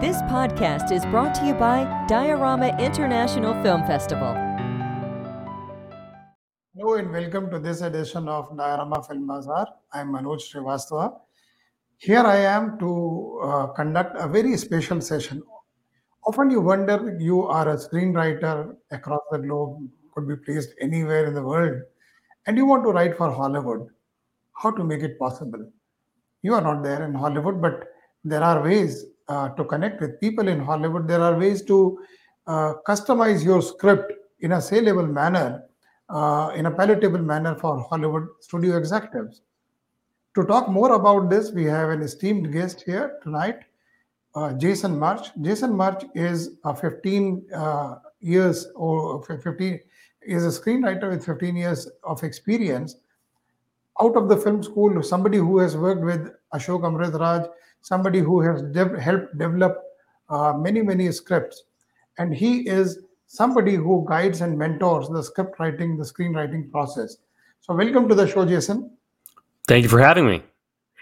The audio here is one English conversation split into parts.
This podcast is brought to you by Diorama International Film Festival. Hello and welcome to this edition of Diorama Film Bazaar. I'm Manoj Srivastava. Here I am to uh, conduct a very special session. Often you wonder, you are a screenwriter across the globe, could be placed anywhere in the world, and you want to write for Hollywood. How to make it possible? You are not there in Hollywood, but there are ways uh, to connect with people in Hollywood. There are ways to uh, customize your script in a saleable manner, uh, in a palatable manner for Hollywood studio executives. To talk more about this, we have an esteemed guest here tonight, uh, Jason Mirch. Jason Mirch is a 15 uh, years or 15 is a screenwriter with 15 years of experience out of the film school, somebody who has worked with Ashok Amritraj, somebody who has de- helped develop uh, many, many scripts. And he is somebody who guides and mentors the script writing, the screenwriting process. So, welcome to the show, Jason. Thank you for having me.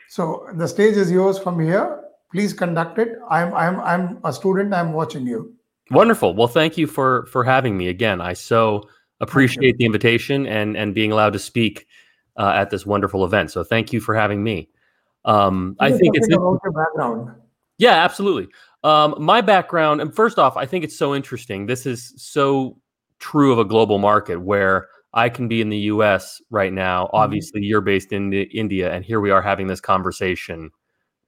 So, the stage is yours from here. Please conduct it. I'm, I'm, I'm a student. I'm watching you. Wonderful. Well, thank you for for having me again. I so appreciate the invitation and and being allowed to speak uh, at this wonderful event. So thank you for having me. Um, I think it's about your background. Yeah, absolutely. Um, my background, and first off, I think it's so interesting. This is so true of a global market where I can be in the U.S. right now. Mm-hmm. Obviously, you're based in India, and here we are having this conversation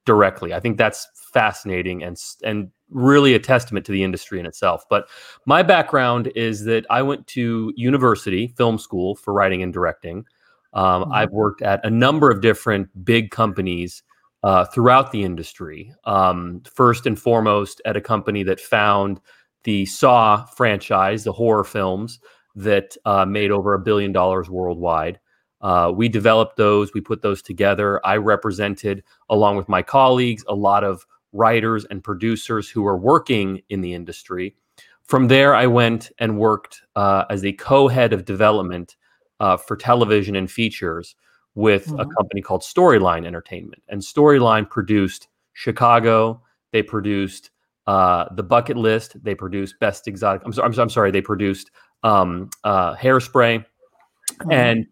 directly. I think that's fascinating and and really a testament to the industry in itself. But my background is that I went to university, film school for writing and directing. Um, mm-hmm. I've worked at a number of different big companies uh, throughout the industry. Um, first and foremost, at a company that found the Saw franchise, the horror films that uh, made over a billion dollars worldwide. Uh, we developed those, we put those together. I represented, along with my colleagues, a lot of writers and producers who were working in the industry. From there, I went and worked uh, as a co head of development uh, for television and features with mm-hmm. a company called Storyline Entertainment. And Storyline produced Chicago. They produced uh, The Bucket List. They produced Best Exotic. I'm sorry. I'm, I'm sorry. They produced um, uh, Hairspray. Mm-hmm. And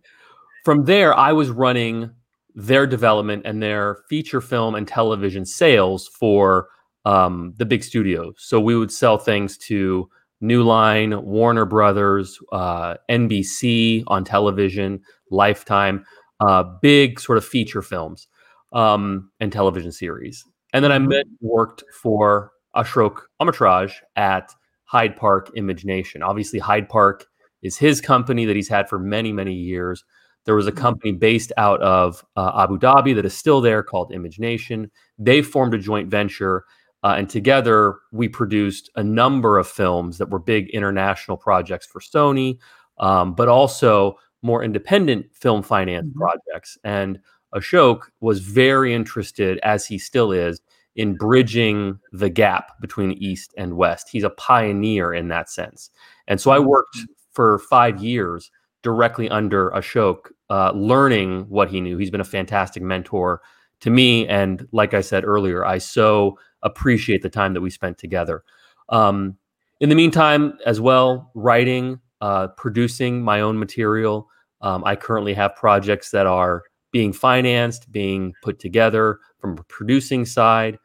from there, I was running their development and their feature film and television sales for um, the big studios. So we would sell things to New Line, Warner Brothers, uh, NBC on television, Lifetime, uh, big sort of feature films um, and television series. And then I mm-hmm. met, worked for Ashok Amritraj at Hyde Park Image Nation. Obviously, Hyde Park is his company that he's had for many, many years. There was a mm-hmm. company based out of uh, Abu Dhabi that is still there called Image Nation. They formed a joint venture uh, and together, we produced a number of films that were big international projects for Sony, um, but also more independent film finance mm-hmm. projects. And Ashok was very interested, as he still is, in bridging the gap between East and West. He's a pioneer in that sense. And so I mm-hmm. worked for five years directly under Ashok, uh, learning what he knew. He's been a fantastic mentor to me. And like I said earlier, I so appreciate the time that we spent together. Um, in the meantime, as well, writing, uh, producing my own material. Um, I currently have projects that are being financed, being put together from a producing side.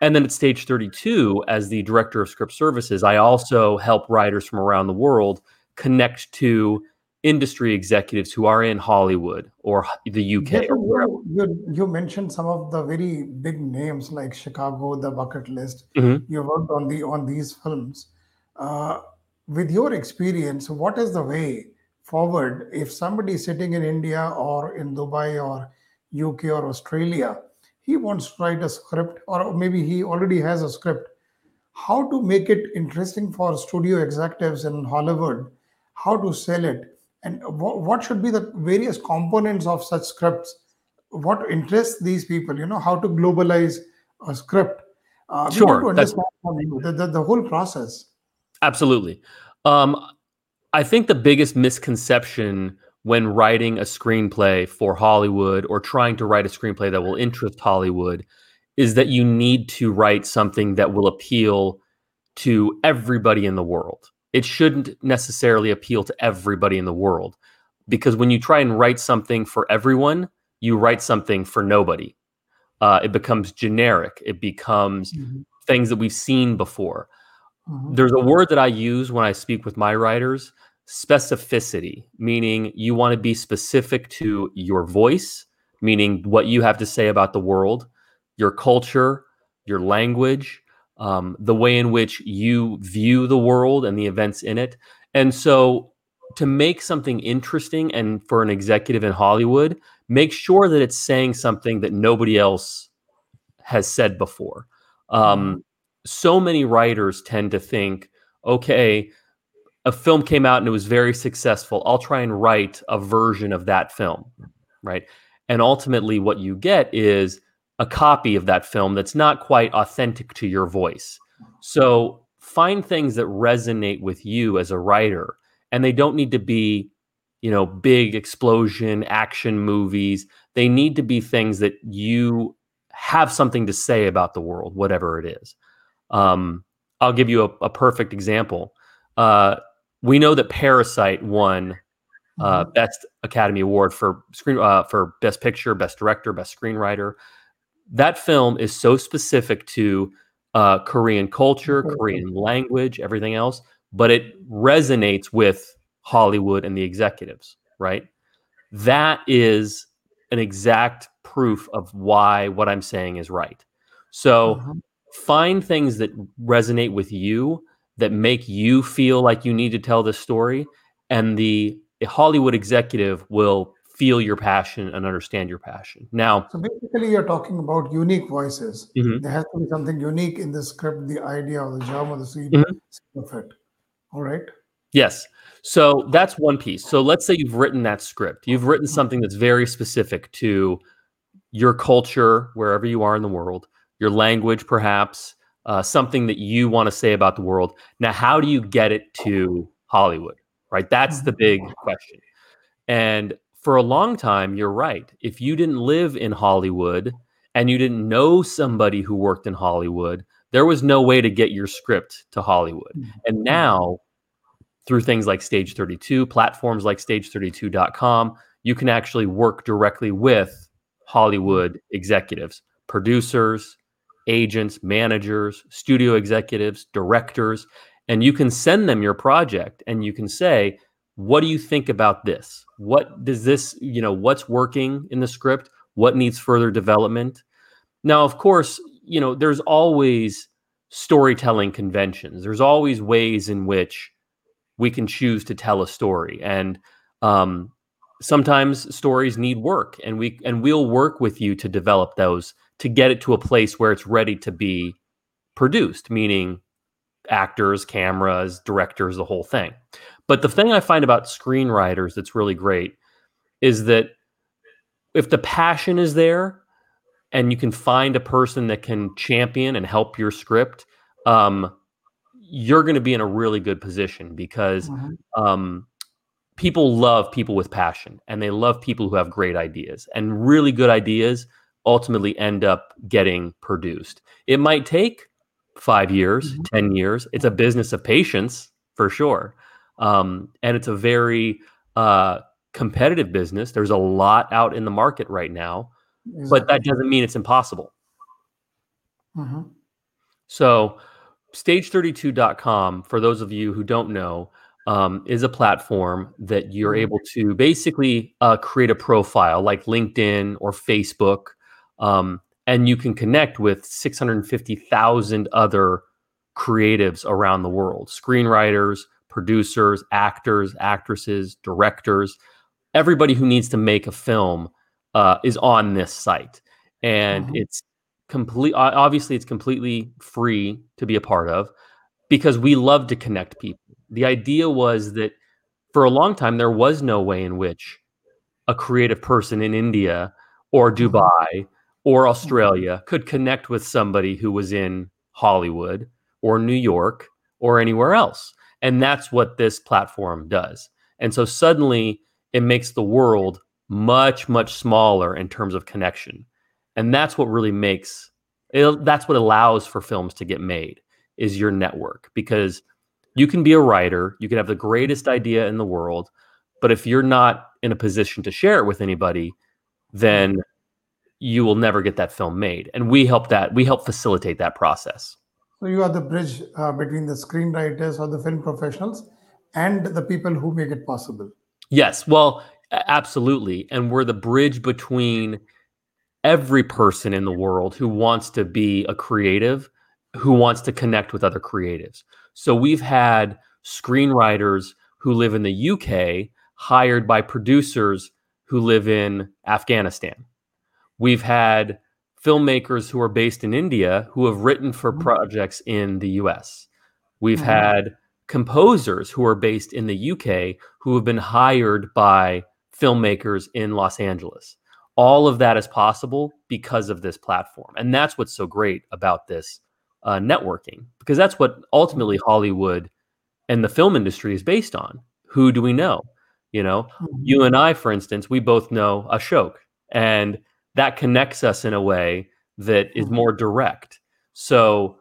And then at stage 32, as the director of script services, I also help writers from around the world connect to industry executives who are in Hollywood or the UK. Yeah, you, you, you, mentioned some of the very big names like Chicago, The Bucket List. Mm-hmm. You worked on the on these films. Uh, with your experience, what is the way forward if somebody sitting in India or in Dubai or UK or Australia, he wants to write a script, or maybe he already has a script. How to make it interesting for studio executives in Hollywood? How to sell it? And what, what should be the various components of such scripts? What interests these people? You know how to globalize a script? Uh, sure understand the, the, the, whole process. Absolutely. Um, i think the biggest misconception when writing a screenplay for hollywood or trying to write a screenplay that will interest hollywood is that you need to write something that will appeal to everybody in the world. It shouldn't necessarily appeal to everybody in the world because when you try and write something for everyone, you write something for nobody. Uh, it becomes generic. It becomes mm-hmm. things that we've seen before. Mm-hmm. There's a word that I use when I speak with my writers specificity, meaning you want to be specific to your voice, meaning what you have to say about the world, your culture, your language, um, the way in which you view the world and the events in it. And so, to make something interesting and for an executive in Hollywood, make sure that it's saying something that nobody else has said before. Um, mm-hmm. so many writers tend to think, okay, a film came out and it was very successful. I'll try and write a version of that film, right? And ultimately, what you get is a copy of that film that's not quite authentic to your voice. So find things that resonate with you as a writer, and they don't need to be, you know, big explosion action movies. They need to be things that you have something to say about the world, whatever it is. Um, I'll give you a, a perfect example. Uh, we know that Parasite won uh, mm-hmm. Best Academy Award for screen uh, for Best Picture, Best Director, Best Screenwriter. That film is so specific to uh, Korean culture, Korean language, everything else, but it resonates with Hollywood and the executives, right? That is an exact proof of why what I'm saying is right. So mm-hmm. find things that resonate with you that make you feel like you need to tell this story and the hollywood executive will feel your passion and understand your passion now so basically you're talking about unique voices mm-hmm. there has to be something unique in the script the idea or the job or the scene mm-hmm. of it all right yes so that's one piece so let's say you've written that script you've written mm-hmm. something that's very specific to your culture wherever you are in the world your language perhaps uh, something that you want to say about the world. Now, how do you get it to Hollywood? Right? That's the big mm-hmm. question. And for a long time, you're right. If you didn't live in Hollywood and you didn't know somebody who worked in Hollywood, there was no way to get your script to Hollywood. Mm-hmm. And now, through things like Stage 32, platforms like stage32.com, you can actually work directly with Hollywood executives, producers, agents, managers, studio executives, directors, and you can send them your project and you can say, what do you think about this? What does this, you know, what's working in the script? What needs further development? Now, of course, you know, there's always storytelling conventions. There's always ways in which we can choose to tell a story. And um, sometimes stories need work and we and we'll work with you to develop those to get it to a place where it's ready to be produced, meaning actors, cameras, directors, the whole thing. But the thing I find about screenwriters that's really great is that if the passion is there and you can find a person that can champion and help your script, um, you're going to be in a really good position because mm-hmm. um, people love people with passion and they love people who have great ideas and really good ideas ultimately end up getting produced. It might take five years, mm-hmm. 10 years. It's a business of patience for sure. Um, and it's a very uh, competitive business. There's a lot out in the market right now, exactly. but that doesn't mean it's impossible. Mm-hmm. So, stage32.com, for those of you who don't know, um, is a platform that you're mm-hmm. able to basically uh, create a profile like LinkedIn or Facebook um, and you can connect with 650,000 other creatives around the world screenwriters, producers, actors, actresses, directors. Everybody who needs to make a film uh, is on this site. And mm-hmm. it's complete, obviously, it's completely free to be a part of because we love to connect people. The idea was that for a long time, there was no way in which a creative person in India or mm-hmm. Dubai or mm-hmm. Australia could connect with somebody who was in Hollywood or New York or anywhere else. And that's what this platform does. And so suddenly it makes the world much, much smaller in terms of connection. And that's what really makes It, that's what allows for films to get made is your network because you can be a writer, you can have the greatest idea in the world, but if you're not in a position to share it with anybody, then you will never get that film made. And we help that we help facilitate that process. So you are the bridge uh, between the screenwriters or the film professionals and the people who make it possible. Yes, well, absolutely. And we're the bridge between every person in the world who wants to be a creative, who wants to connect with other creatives. So we've had screenwriters who live in the UK hired by producers who live in Afghanistan. We've had filmmakers who are based in India who have written for mm-hmm. projects in the US. We've mm-hmm. had composers who are based in the UK who have been hired by filmmakers in Los Angeles. All of that is possible because of this platform. And that's what's so great about this uh, networking, because that's what ultimately Hollywood and the film industry is based on. Who do we know? You know, mm-hmm. you and I, for instance, we both know Ashok, and that connects us in a way that is mm-hmm. more direct. So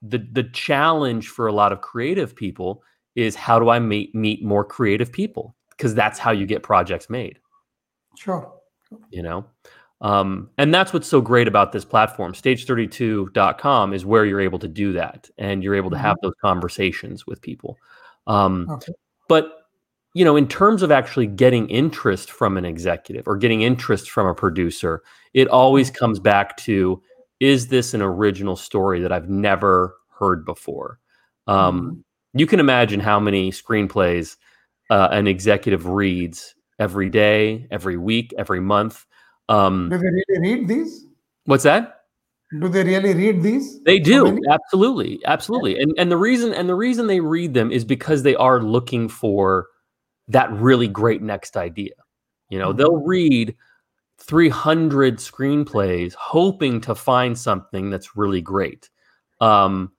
the the challenge for a lot of creative people is how do I meet meet more creative people? Because that's how you get projects made. Sure. You know, um, and that's what's so great about this platform. Stage32.com is where you're able to do that, and you're able to have mm-hmm. those conversations with people. Um, okay. But you know, in terms of actually getting interest from an executive or getting interest from a producer, it always mm-hmm. comes back to is this an original story that I've never heard before? Um, mm-hmm. You can imagine how many screenplays uh, an executive reads every day, every week, every month. Um, do they really read these? What's that? Do they really read these? They do. Absolutely. Absolutely. And and the reason and the reason they read them is because they are looking for that really great next idea. You know, mm-hmm. they'll read 300 screenplays hoping to find something that's really great. Um,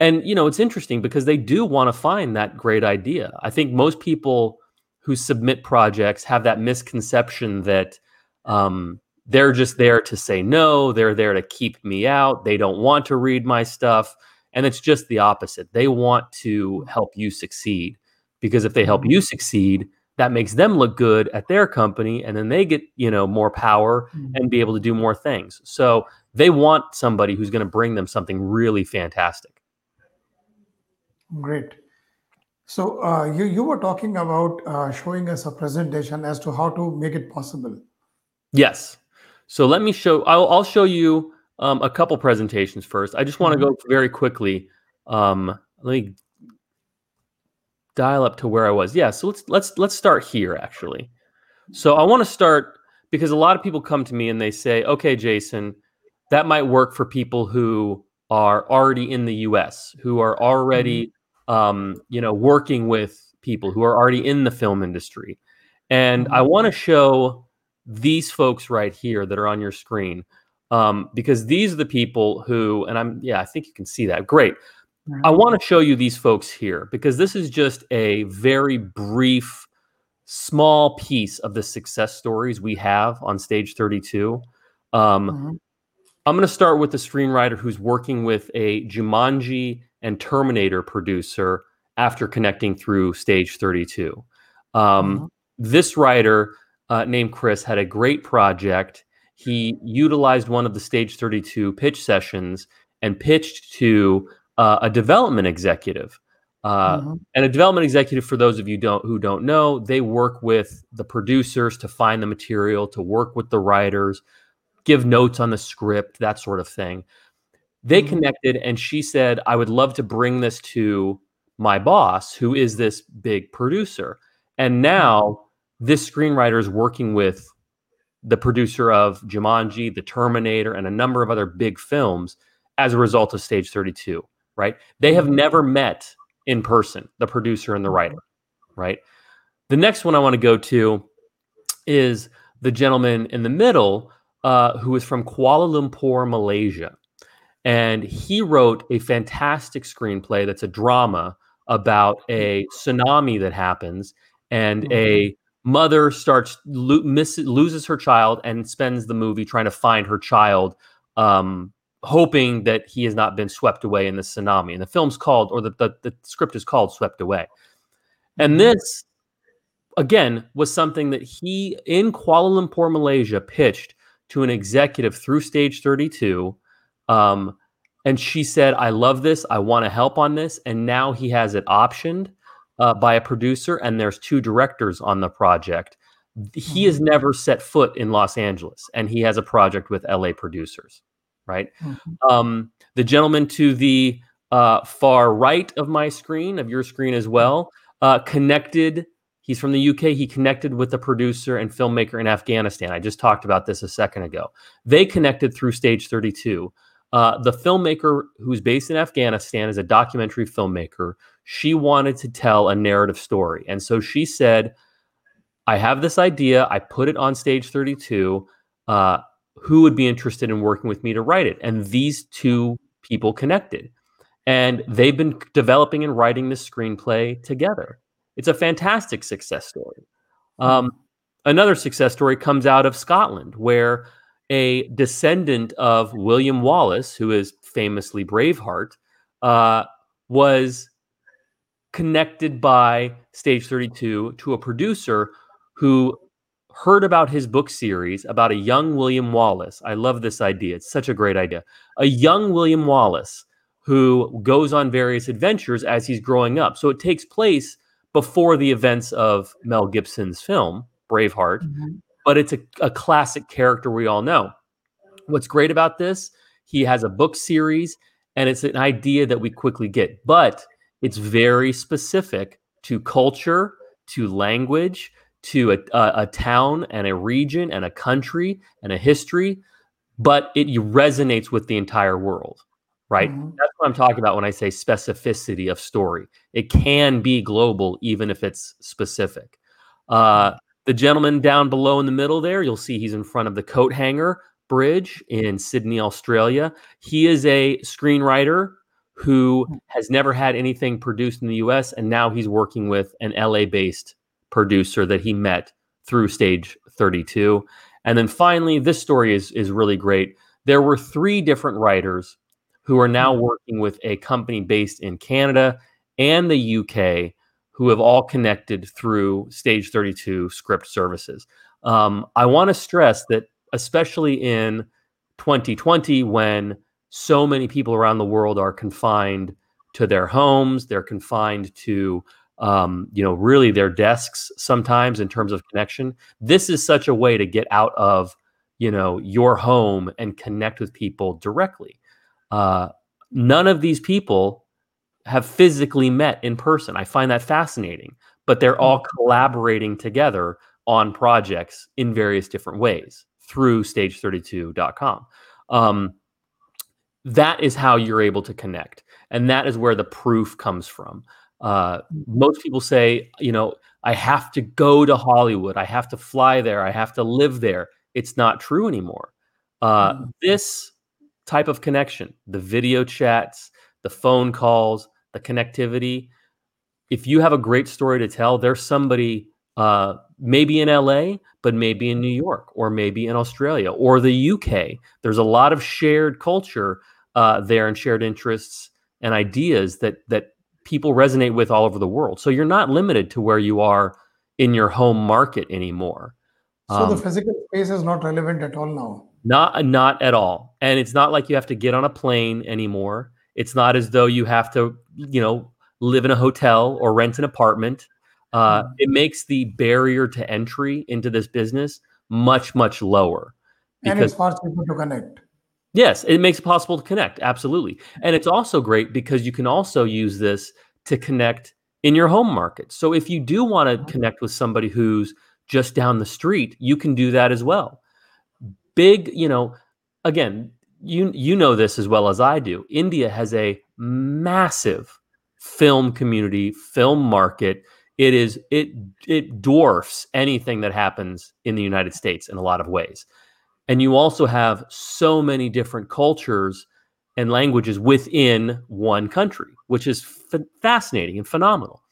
and, you know, it's interesting because they do want to find that great idea. I think most people who submit projects have that misconception that um, they're just there to say no, they're there to keep me out, they don't want to read my stuff. And it's just the opposite. They want to help you succeed because if they help you succeed, that makes them look good at their company and then they get, you know, more power mm-hmm. and be able to do more things. So they want somebody who's going to bring them something really fantastic. Great. So uh, you you were talking about uh, showing us a presentation as to how to make it possible. Yes. So let me show. I'll, I'll show you um, a couple presentations first. I just want to mm-hmm. go very quickly. Um, let me dial up to where I was. Yeah, so let's let's let's start here actually. So I want to start because a lot of people come to me and they say, "Okay, Jason, that might work for people who are already in the US, who are already mm-hmm. um, you know, working with people who are already in the film industry." And I mm-hmm. want to show these folks right here that are on your screen um, because these are the people who, and I'm, yeah, I think you can see that. Great. I want to show you these folks here because this is just a very brief, small piece of the success stories we have on stage 32. Um, mm-hmm. I'm going to start with the screenwriter who's working with a Jumanji and Terminator producer after connecting through stage 32. Um, mm-hmm. This writer uh, named Chris had a great project. He utilized one of the stage 32 pitch sessions and pitched to uh, a development executive. Uh, mm-hmm. And a development executive, for those of you don't who don't know, they work with the producers to find the material, to work with the writers, give notes on the script, that sort of thing. They mm-hmm. connected, and she said, "I would love to bring this to my boss, who is this big producer." And now mm-hmm. this screenwriter is working with the producer of Jumanji, The Terminator, and a number of other big films as a result of Stage 32 right? They have mm-hmm. never met in person, the producer and the writer, right? The next one I want to go to is the gentleman in the middle uh, who is from Kuala Lumpur, Malaysia. And he wrote a fantastic screenplay that's a drama about a tsunami that happens and a mm-hmm. mother starts lo- miss, loses her child and spends the movie trying to find her child um, hoping that he has not been swept away in the tsunami. And the film's called, or the, the, the script is called Swept Away. And Mhm. this, again, was something that he in Kuala Lumpur, Malaysia, pitched to an executive through Stage 32. Um, and she said, I love this. I want to help on this. And now he has it optioned uh, by a producer, and there's two directors on the project. He has never set foot in Los Angeles, and he has a project with LA producers, right? Mhm. Um, the gentleman to the uh, far right of my screen, of your screen as well, uh, connected. He's from the UK. He connected with the producer and filmmaker in Afghanistan. I just talked about this a second ago. They connected through Stage 32. Uh, the filmmaker who's based in Afghanistan is a documentary filmmaker. She wanted to tell a narrative story. And so she said, I have this idea. I put it on Stage 32. Who would be interested in working with me to write it? And these two people connected. And they've been developing and writing this screenplay together. It's a fantastic success story. Um, another success story comes out of Scotland, where a descendant of William Wallace, who is famously Braveheart, uh, was connected by Stage 32 to a producer who heard about his book series about a young William Wallace. I love this idea. It's such a great idea. A young William Wallace who goes on various adventures as he's growing up. So it takes place before the events of Mel Gibson's film, Braveheart, Mhm. but it's a, a classic character we all know. What's great about this, he has a book series and it's an idea that we quickly get, but it's very specific to culture, to language, to a, a, a town and a region and a country and a history, but it resonates with the entire world, right? Mhm. That's what I'm talking about when I say specificity of story. It can be global, even if it's specific. Uh, the gentleman down below in the middle there, you'll see he's in front of the coat hanger bridge in Sydney, Australia. He is a screenwriter who has never had anything produced in the US, and now he's working with an LA based producer that he met through Stage 32. And then finally, this story is, is really great. There were three different writers who are now working with a company based in Canada and the UK who have all connected through Stage 32 script services. Um, I want to stress that, especially in 2020, when so many people around the world are confined to their homes, they're confined to um, you know, really their desks sometimes in terms of connection. This is such a way to get out of, you know, your home and connect with people directly. Uh, none of these people have physically met in person. I find that fascinating, but they're all collaborating together on projects in various different ways through stage32.com. Um, that is how you're able to connect. And that is where the proof comes from. Uh, most people say, you know, I have to go to Hollywood. I have to fly there. I have to live there. It's not true anymore. Uh, Mhm. This type of connection, the video chats, the phone calls, the connectivity, if you have a great story to tell, there's somebody uh, maybe in LA, but maybe in New York, or maybe in Australia, or the UK. There's a lot of shared culture uh, there and shared interests and ideas that that people resonate with all over the world. So you're not limited to where you are in your home market anymore. So the Um, physical space is not relevant at all now. not not at all. And it's not like you have to get on a plane anymore. It's not as though you have to, you know, live in a hotel or rent an apartment. Uh, Mhm. It makes the barrier to entry into this business much much lower And because it's far cheaper to connect. Yes, it makes it possible to connect. Absolutely. And it's also great because you can also use this to connect in your home market. So if you do want to connect with somebody who's just down the street, you can do that as well. Big, you know, again, you you know this as well as I do. India has a massive film community, film market. It is it it dwarfs anything that happens in the United States in a lot of ways and you also have so many different cultures and languages within one country which is f- fascinating and phenomenal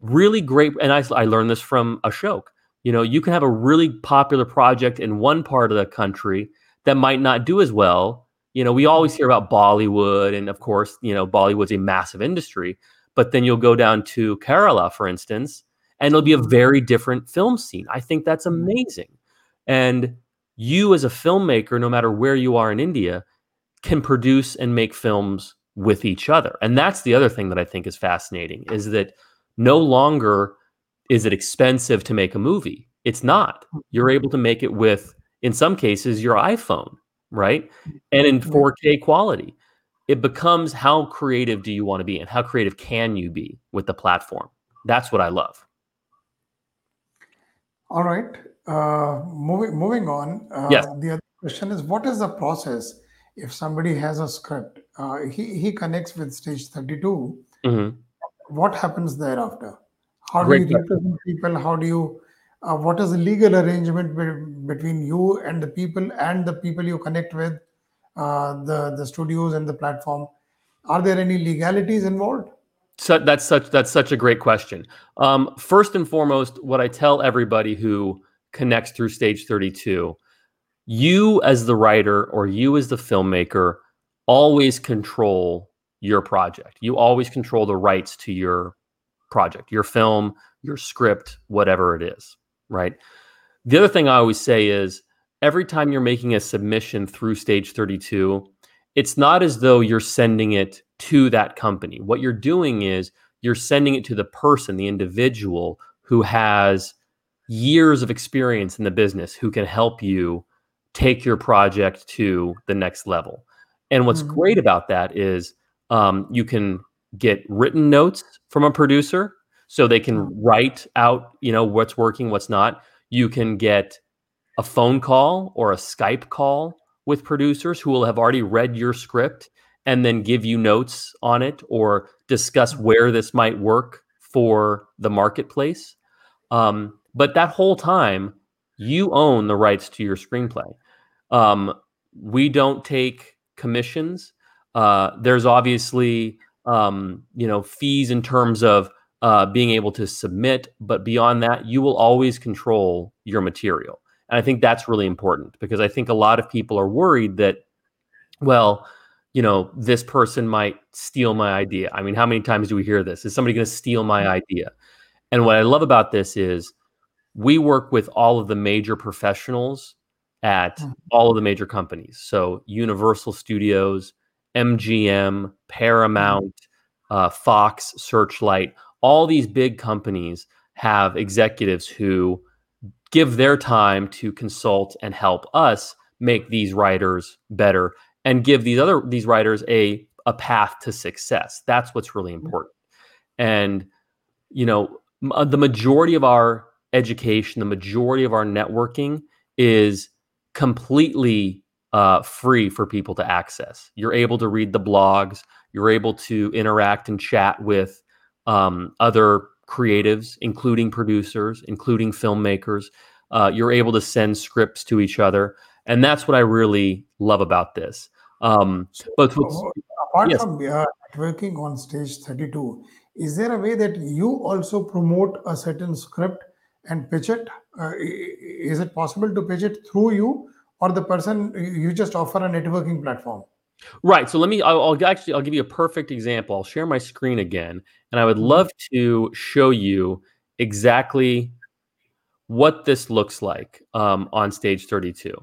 really great and I, I learned this from ashok you know you can have a really popular project in one part of the country that might not do as well You know, we always hear about Bollywood, and of course, you know, Bollywood's a massive industry. But then you'll go down to Kerala, for instance, and it'll be a very different film scene. I think that's mm-hmm. amazing. And you, as a filmmaker, no matter where you are in India, can produce and make films with each other. And that's the other thing that I think is fascinating is that no longer is it expensive to make a movie. It's not. You're able to make it with, in some cases, your iPhone, right? And in 4K quality. It becomes how creative do you want to be and how creative can you be with the platform? That's what I love. All right. Uh, moving moving on. Uh, Yes. the other question is, what is the process if somebody has a script? Uh, he he connects with stage thirty two. Mhm. What happens thereafter? How do you represent people? How do you? Uh, what is the legal arrangement be- between you and the people and the people you connect with, uh, the the studios and the platform? Are there any legalities involved? So that's such that's such a great question. Um, first and foremost, what I tell everybody who connects through stage 32, you as the writer or you as the filmmaker always control your project. You always control the rights to your project, your film, your script, whatever it is, right? The other thing I always say is every time you're making a submission through stage 32, it's not as though you're sending it to that company. What you're doing is you're sending it to the person, the individual who has years of experience in the business who can help you take your project to the next level. And what's Mhm. great about that is um, you can get written notes from a producer so they can Mm. write out, you know, what's working, what's not. You can get a phone call or a Skype call with producers who will have already read your script and then give you notes on it or discuss where this might work for the marketplace. Um, but that whole time, you own the rights to your screenplay. Um, we don't take commissions. Uh, there's obviously um, you know fees in terms of uh, being able to submit, but beyond that, you will always control your material. And I think that's really important because I think a lot of people are worried that, well, you know, this person might steal my idea. I mean, how many times do we hear this? Is somebody going to steal my idea? And what I love about this is we work with all of the major professionals at Mhm. all of the major companies. So Universal Studios, MGM, Paramount, uh, Fox, Searchlight, all these big companies have executives who give their time to consult and help us make these writers better and give these other these writers a a path to success. That's what's really important. And you know, the majority of our education, the majority of our networking is completely uh, free for people to access. You're able to read the blogs. You're able to interact and chat with um, other creatives, including producers, including filmmakers. Uh, you're able to send scripts to each other, and that's what I really love about this. Um, but uh, apart yes, from uh, networking on stage 32, is there a way that you also promote a certain script and pitch it? Uh, is it possible to pitch it through you or the person you just offer a networking platform? Right. So let me. I'll, I'll actually. I'll give you a perfect example. I'll share my screen again, and I would Mhm. love to show you exactly what this looks like um, on stage 32.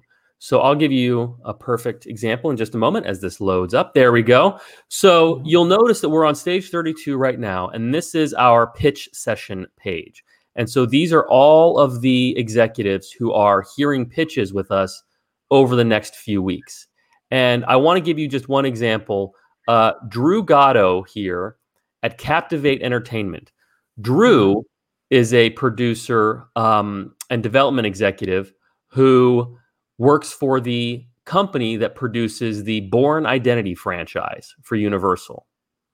So I'll give you a perfect example in just a moment as this loads up. There we go. So Mhm. you'll notice that we're on stage 32 right now, and this is our pitch session page. And so these are all of the executives who are hearing pitches with us over the next few weeks. And I want to give you just one example. Uh, Drew Gatto here at Captivate Entertainment. Drew is a producer um, and development executive who works for the company that produces the Bourne Identity franchise for Universal,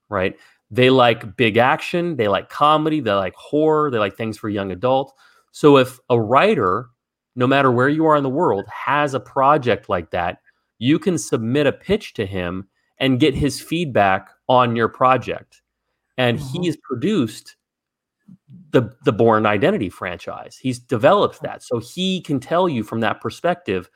right? They like big action, they like comedy, they like horror, they like things for young adults. So if a writer, no matter where you are in the world, has a project like that, you can submit a pitch to him and get his feedback on your project. And Mhm. he has produced the the Bourne Identity franchise. He's developed that. So he can tell you from that perspective,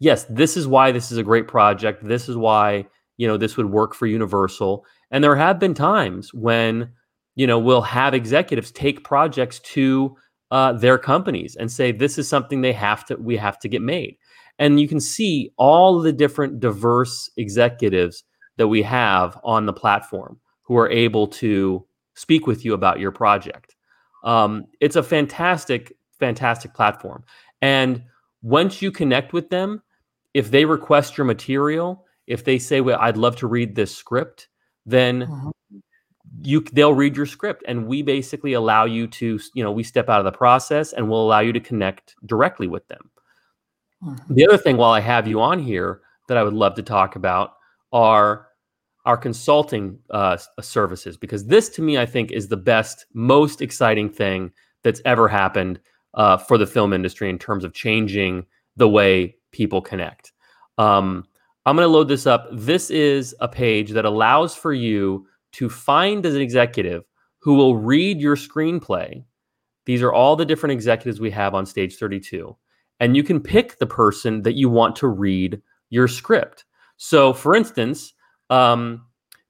yes, this is why this is a great project. This is why, you know, this would work for Universal. And there have been times when, you know, we'll have executives take projects to uh, their companies and say, this is something they have to, we have to get made. And you can see all the different diverse executives that we have on the platform who are able to speak with you about your project. Um, it's a fantastic, fantastic platform. And once you connect with them, if they request your material, if they say, "Well, I'd love to read this script," then mm-hmm. you they'll read your script, and we basically allow you to, you know, we step out of the process and we'll allow you to connect directly with them. Mm-hmm. The other thing, while I have you on here, that I would love to talk about are our consulting uh, services because this, to me, I think is the best, most exciting thing that's ever happened uh, for the film industry in terms of changing the way people connect. Um, I'm going to load this up. This is a page that allows for you to find as an executive who will read your screenplay. These are all the different executives we have on stage 32. And you can pick the person that you want to read your script. So, for instance, um,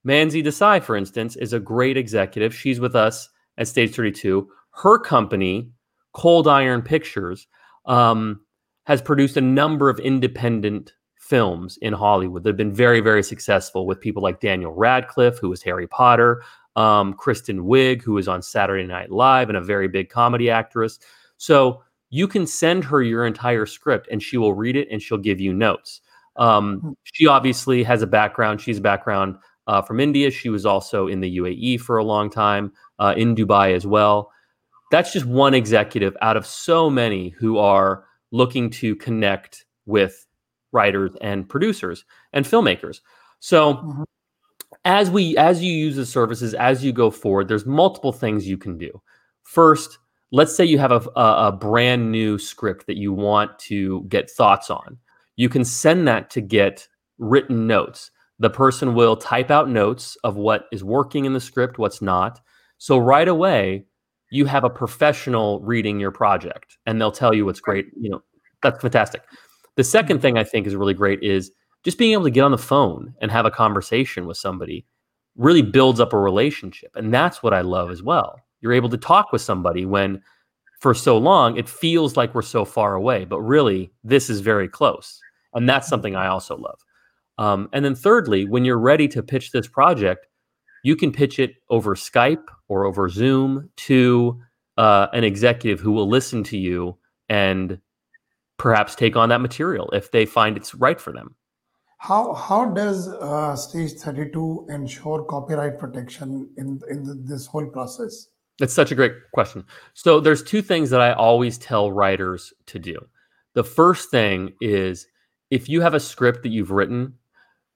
Manzi Desai, for instance, is a great executive. She's with us at Stage 32. Her company Cold Iron Pictures, um, has produced a number of independent films in Hollywood that have been very, very successful with people like Daniel Radcliffe, who was Harry Potter, um, Kristen Wiig, who was on Saturday Night Live and a very big comedy actress. So you can send her your entire script and she will read it and she'll give you notes. Um, hmm. she obviously has a background. She's a background uh, from India. She was also in the UAE for a long time, uh, in Dubai as well that's just one executive out of so many who are looking to connect with writers and producers and filmmakers. So mm-hmm. as we as you use the services as you go forward, there's multiple things you can do. First, let's say you have a, a, a brand new script that you want to get thoughts on. You can send that to get written notes. The person will type out notes of what is working in the script, what's not. So right away, you have a professional reading your project and they'll tell you what's great. You know, that's fantastic. The second thing I think is really great is just being able to get on the phone and have a conversation with somebody really builds up a relationship. And that's what I love as well. You're able to talk with somebody when for so long it feels like we're so far away, but really this is very close. And that's something I also love. Um, and then thirdly, when you're ready to pitch this project, you can pitch it over Skype or over Zoom to uh, an executive who will listen to you and perhaps take on that material if they find it's right for them. How how does uh, Stage Thirty Two ensure copyright protection in in this whole process? That's such a great question. So there's two things that I always tell writers to do. The first thing is if you have a script that you've written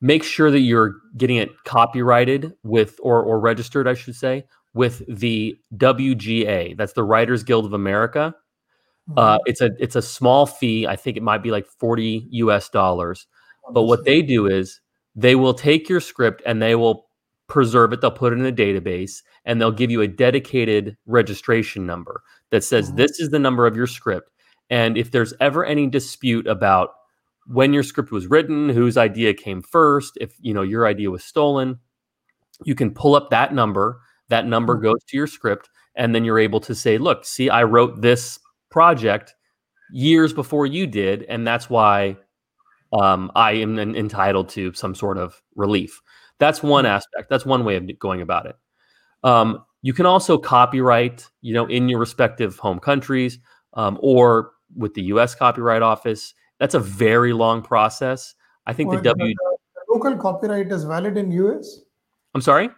make sure that you're getting it copyrighted with or or registered, I should say, with the WGA. That's the Writers Guild of America. Mm-hmm. Uh, it's a it's a small fee. I think it might be like forty U.S. dollars. But what they do is they will take your script and they will preserve it. They'll put it in a database and they'll give you a dedicated registration number that says mm-hmm. this is the number of your script. And if there's ever any dispute about when your script was written, whose idea came first, if you know your idea was stolen, you can pull up that number. That number mm-hmm. goes to your script, and then you're able to say, "Look, see, I wrote this project years before you did, and that's why um, I am entitled to some sort of relief." That's one mm-hmm. aspect. That's one way of going about it. Um, you can also copyright, you know, in your respective home countries um, or with the U.S. Copyright Office. That's a very long process. I think well, the W. The local copyright is valid in US. I'm sorry.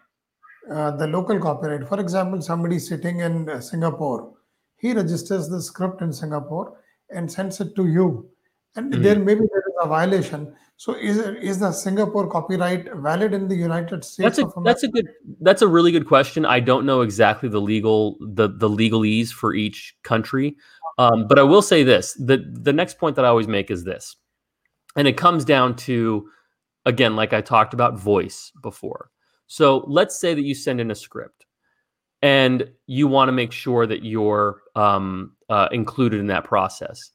Uh, the local copyright. For example, somebody sitting in uh, Singapore, he registers the script in Singapore and sends it to you, and mm-hmm. there maybe there is a violation. So is is the Singapore copyright valid in the United States? That's a that's a good that's a really good question. I don't know exactly the legal the the legalese for each country. Um, but I will say this: the the next point that I always make is this, and it comes down to, again, like I talked about voice before. So let's say that you send in a script, and you want to make sure that you're um, uh, included in that process.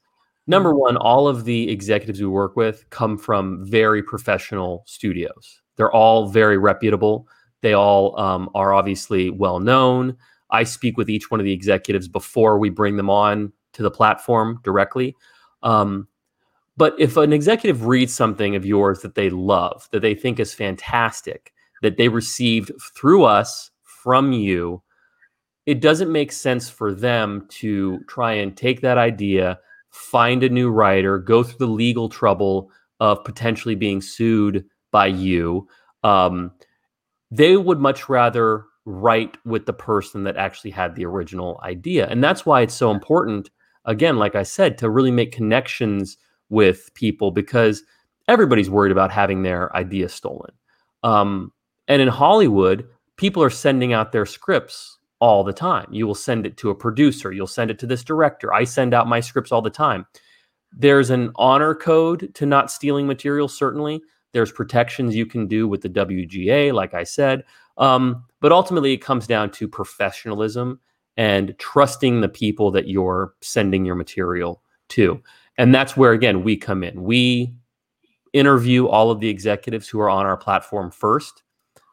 Number one, all of the executives we work with come from very professional studios. They're all very reputable. They all um, are obviously well known. I speak with each one of the executives before we bring them on to the platform directly. Um, but if an executive reads something of yours that they love, that they think is fantastic, that they received through us from you, it doesn't make sense for them to try and take that idea, find a new writer, go through the legal trouble of potentially being sued by you. Um, they would much rather write with the person that actually had the original idea. And that's why it's so important, again, like I said, to really make connections with people because everybody's worried about having their idea stolen. Um, and in Hollywood, people are sending out their scripts all the time. You will send it to a producer, you'll send it to this director. I send out my scripts all the time. There's an honor code to not stealing material, certainly. There's protections you can do with the WGA, like I said. Um, but ultimately, it comes down to professionalism and trusting the people that you're sending your material to. And that's where, again, we come in. We interview all of the executives who are on our platform first.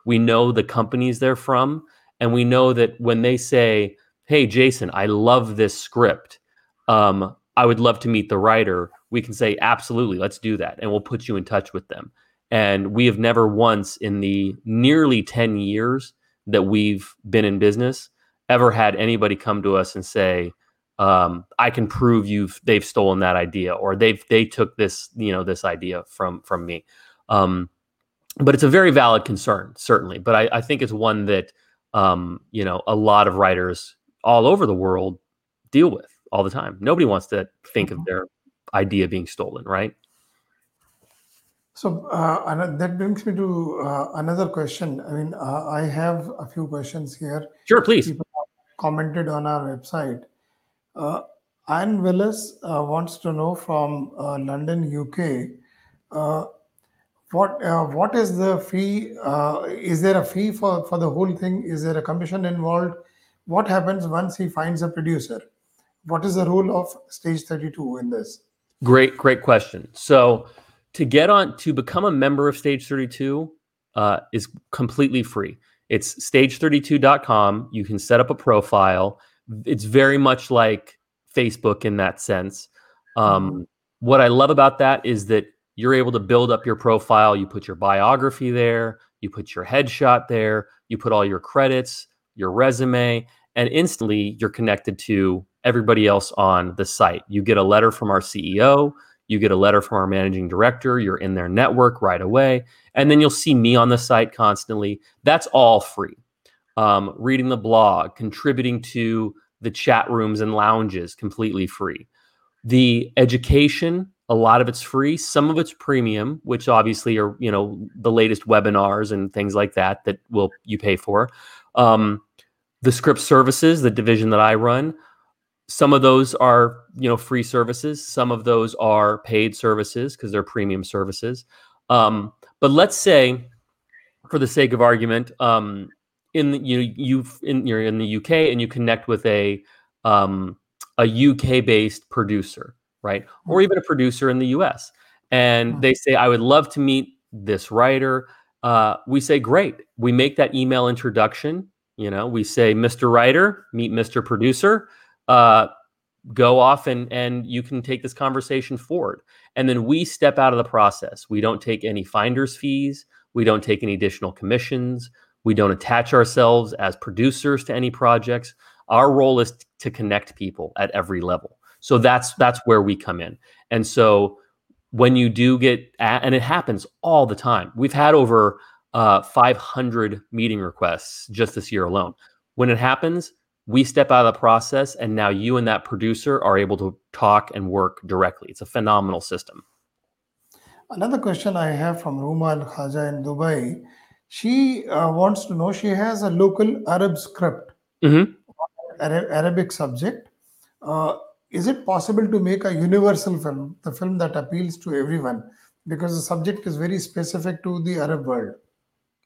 We know the companies they're from. And we know that when they say, Hey, Jason, I love this script. Um, I would love to meet the writer. We can say, Absolutely, let's do that. And we'll put you in touch with them. And we have never once in the nearly 10 years that we've been in business ever had anybody come to us and say, um, I can prove you've they've stolen that idea or they've they took this you know this idea from from me. Um, but it's a very valid concern, certainly. But I, I think it's one that um, you know a lot of writers all over the world deal with all the time. Nobody wants to think of mm-hmm. their idea being stolen, right? So uh, that brings me to uh, another question. I mean, uh, I have a few questions here. Sure, please. People commented on our website. Uh, Anne Willis uh, wants to know from uh, London, UK, uh, what uh, what is the fee? Uh, is there a fee for, for the whole thing? Is there a commission involved? What happens once he finds a producer? What is the role of Stage 32 in this? Great, great question. So to get on to become a member of Stage 32 uh, is completely free. It's stage32.com. You can set up a profile. It's very much like Facebook in that sense. Um, mm-hmm. What I love about that is that you're able to build up your profile. You put your biography there, you put your headshot there, you put all your credits, your resume, and instantly you're connected to everybody else on the site. You get a letter from our CEO you get a letter from our managing director, you're in their network right away, and then you'll see me on the site constantly. That's all free. Um, reading the blog, contributing to the chat rooms and lounges, completely free. The education, a lot of it's free. Some of it's premium, which obviously are you know the latest webinars and things like that that will you pay for. Um, the script services, the division that I run, some of those are you know free services some of those are paid services because they're premium services um, but let's say for the sake of argument um, in the, you you in you're in the UK and you connect with a um, a UK based producer right or even a producer in the US and they say I would love to meet this writer uh, we say great we make that email introduction you know we say Mr. Writer meet Mr. Producer uh, go off and and you can take this conversation forward. And then we step out of the process. We don't take any finders fees. We don't take any additional commissions. We don't attach ourselves as producers to any projects. Our role is to connect people at every level. So that's that's where we come in. And so when you do get and it happens all the time. We've had over uh, 500 meeting requests just this year alone. When it happens we step out of the process and now you and that producer are able to talk and work directly. It's a phenomenal system. Another question i have from ruma al khaja in dubai. She uh, wants to know she has a local arab script mm-hmm. arabic subject. Uh, is it possible to make a universal film the film that appeals to everyone? Because the subject is very specific to the arab world.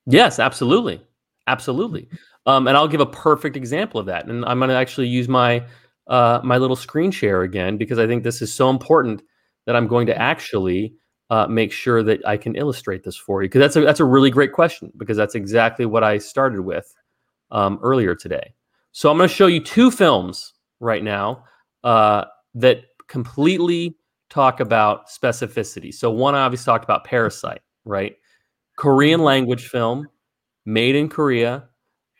Yes absolutely absolutely um, and I'll give a perfect example of that. And I'm going to actually use my uh, my little screen share again because I think this is so important that I'm going to actually uh, make sure that I can illustrate this for you because that's a that's a really great question because that's exactly what I started with um, earlier today. So I'm going to show you two films right now uh, that completely talk about specificity. So one I obviously talked about Parasite, right? Korean language film made in Korea.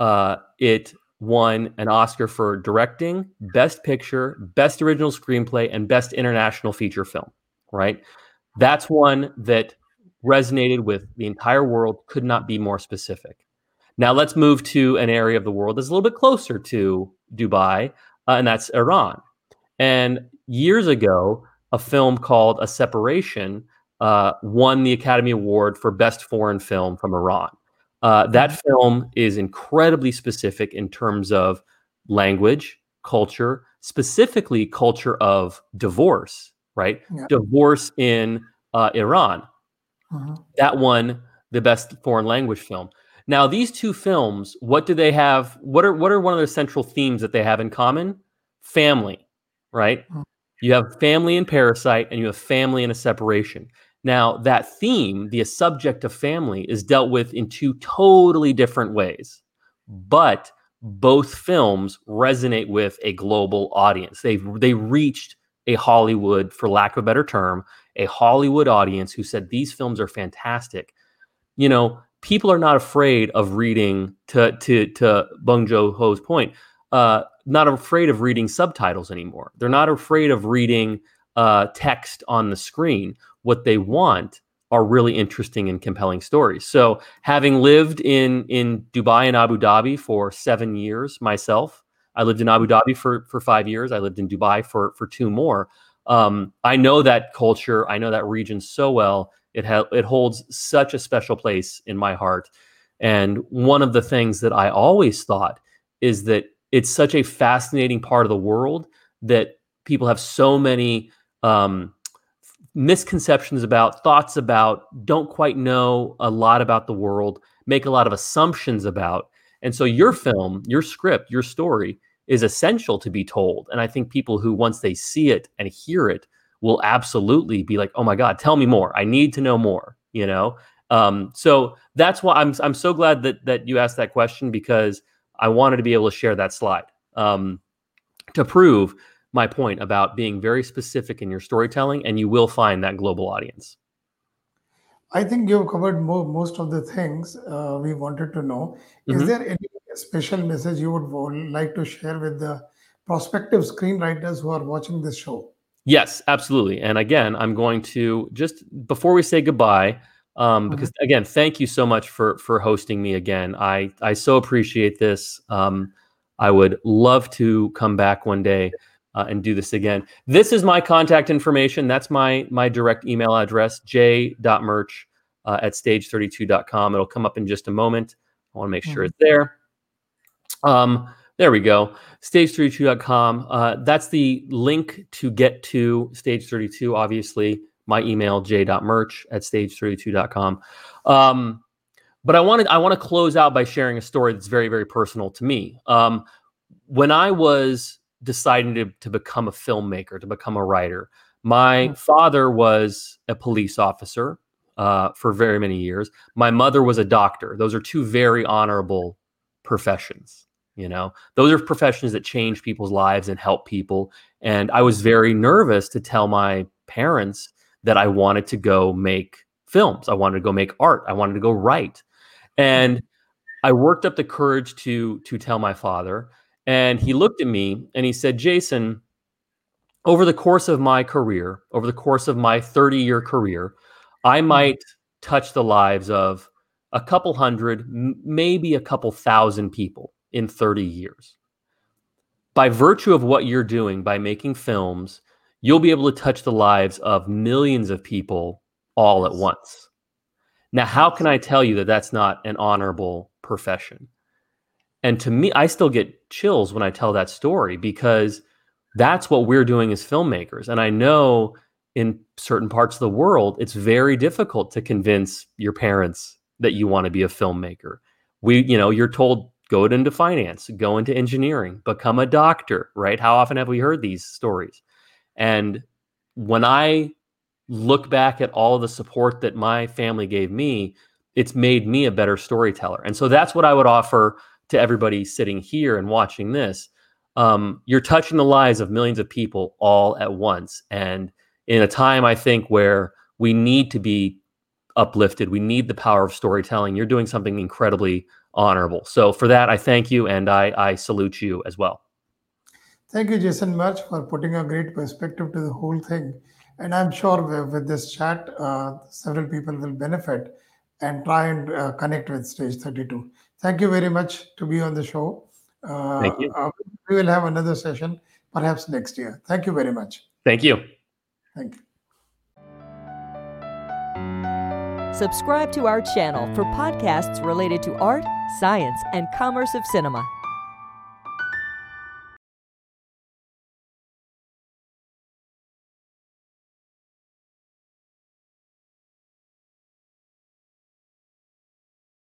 Uh, it won an Oscar for directing, best picture, best original screenplay, and best international feature film, right? That's one that resonated with the entire world, could not be more specific. Now let's move to an area of the world that's a little bit closer to Dubai, uh, and that's Iran. And years ago, a film called A Separation uh, won the Academy Award for Best Foreign Film from Iran. Uh, that film is incredibly specific in terms of language, culture, specifically culture of divorce, right? Yeah. Divorce in uh, Iran. Mm-hmm. That won the best foreign language film. Now, these two films, what do they have? What are what are one of the central themes that they have in common? Family, right? Mm-hmm. You have family in Parasite, and you have family in a separation. Now, that theme, the subject of family, is dealt with in two totally different ways, but both films resonate with a global audience. They they reached a Hollywood, for lack of a better term, a Hollywood audience who said these films are fantastic. You know, people are not afraid of reading. To to to Bong Joon Ho's point, uh, not afraid of reading subtitles anymore. They're not afraid of reading uh, text on the screen what they want are really interesting and compelling stories. So, having lived in in Dubai and Abu Dhabi for seven years myself, I lived in Abu Dhabi for for five years. I lived in Dubai for for two more. Um, I know that culture. I know that region so well. It ha- it holds such a special place in my heart. And one of the things that I always thought is that it's such a fascinating part of the world that people have so many um, misconceptions about, thoughts about, don't quite know a lot about the world, make a lot of assumptions about. And so your film, your script, your story is essential to be told. And I think people who once they see it and hear it will absolutely be like, "Oh my god, tell me more. I need to know more." You know? Um, so that's why I'm I'm so glad that that you asked that question because I wanted to be able to share that slide um, to prove my point about being very specific in your storytelling, and you will find that global audience. I think you've covered mo- most of the things uh, we wanted to know. Is mm-hmm. there any special message you would like to share with the prospective screenwriters who are watching this show? Yes, absolutely. And again, I'm going to just before we say goodbye, um, mm-hmm. because again, thank you so much for for hosting me again. I I so appreciate this. Um, I would love to come back one day uh, and do this again. This is my contact information. That's my my direct email address, j.mirch uh, at stage32.com. It'll come up in just a moment. I want to make sure it's there. Um, there we go. Stage32.com. Uh, that's the link to get to Stage 32, obviously. My email, j.mirch at stage32.com. Um, but I wanted I want to close out by sharing a story that's very, very personal to me. Um, when I was deciding to, to become a filmmaker, to become a writer. My mm. father was a police officer uh, for very many years. My mother was a doctor. Those are two very honorable professions. You know, those are professions that change people's lives and help people. And I was very nervous to tell my parents that I wanted to go make films. I wanted to go make art. I wanted to go write. And I worked up the courage to to tell my father. And he looked at me and he said, Jason, over the course of my career, over the course of my 30 year career, I hmm. might touch the lives of a couple hundred, maybe a couple thousand people in 30 years. By virtue of what you're doing, by making films, you'll be able to touch the lives of millions of people all at once. Now, how can I tell you that that's not an honorable profession? And to me, I still get chills when I tell that story because that's what we're doing as filmmakers. And I know in certain parts of the world, it's very difficult to convince your parents that you want to be a filmmaker. We, you know, you're told go into finance, go into engineering, become a doctor, right? How often have we heard these stories? And when I look back at all the support that my family gave me, it's made me a better storyteller. And so that's what I would offer to everybody sitting here and watching this. Um, you're touching the lives of millions of people all at once. And in a time, I think, where we need to be uplifted, we need the power of storytelling. You're doing something incredibly honorable. So for that, I thank you and I, I salute you as well. Thank you, Jason, much for putting a great perspective to the whole thing. And I'm sure with this chat, uh, several people will benefit and try and uh, connect with Stage 32. Thank you very much to be on the show. Uh, Thank you. Uh, we will have another session perhaps next year. Thank you very much. Thank you. Thank you. Subscribe to our channel for podcasts related to art, science, and commerce of cinema.